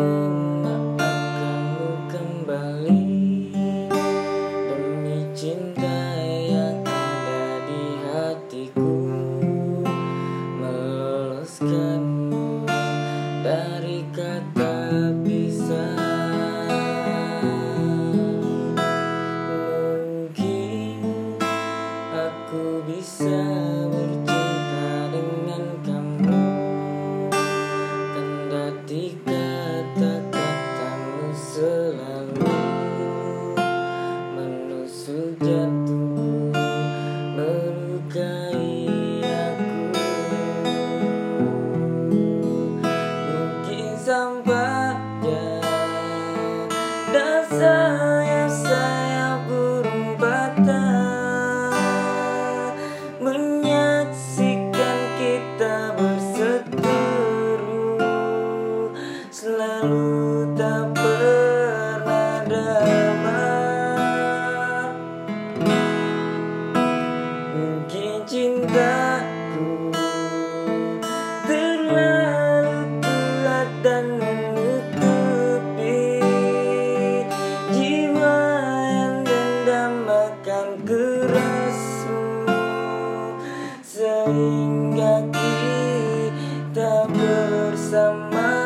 memaafkanmu kembali demi cinta yang ada di hatiku meloloskanmu dari kata bisa mungkin aku bisa bercinta dengan kamu. Kendati selalu Menusuk jantung Melukai aku. Mungkin sampainya Dan Mungkin cintaku terlalu kuat dan menutupi Jiwa yang dendam akan kerasmu Sehingga kita bersama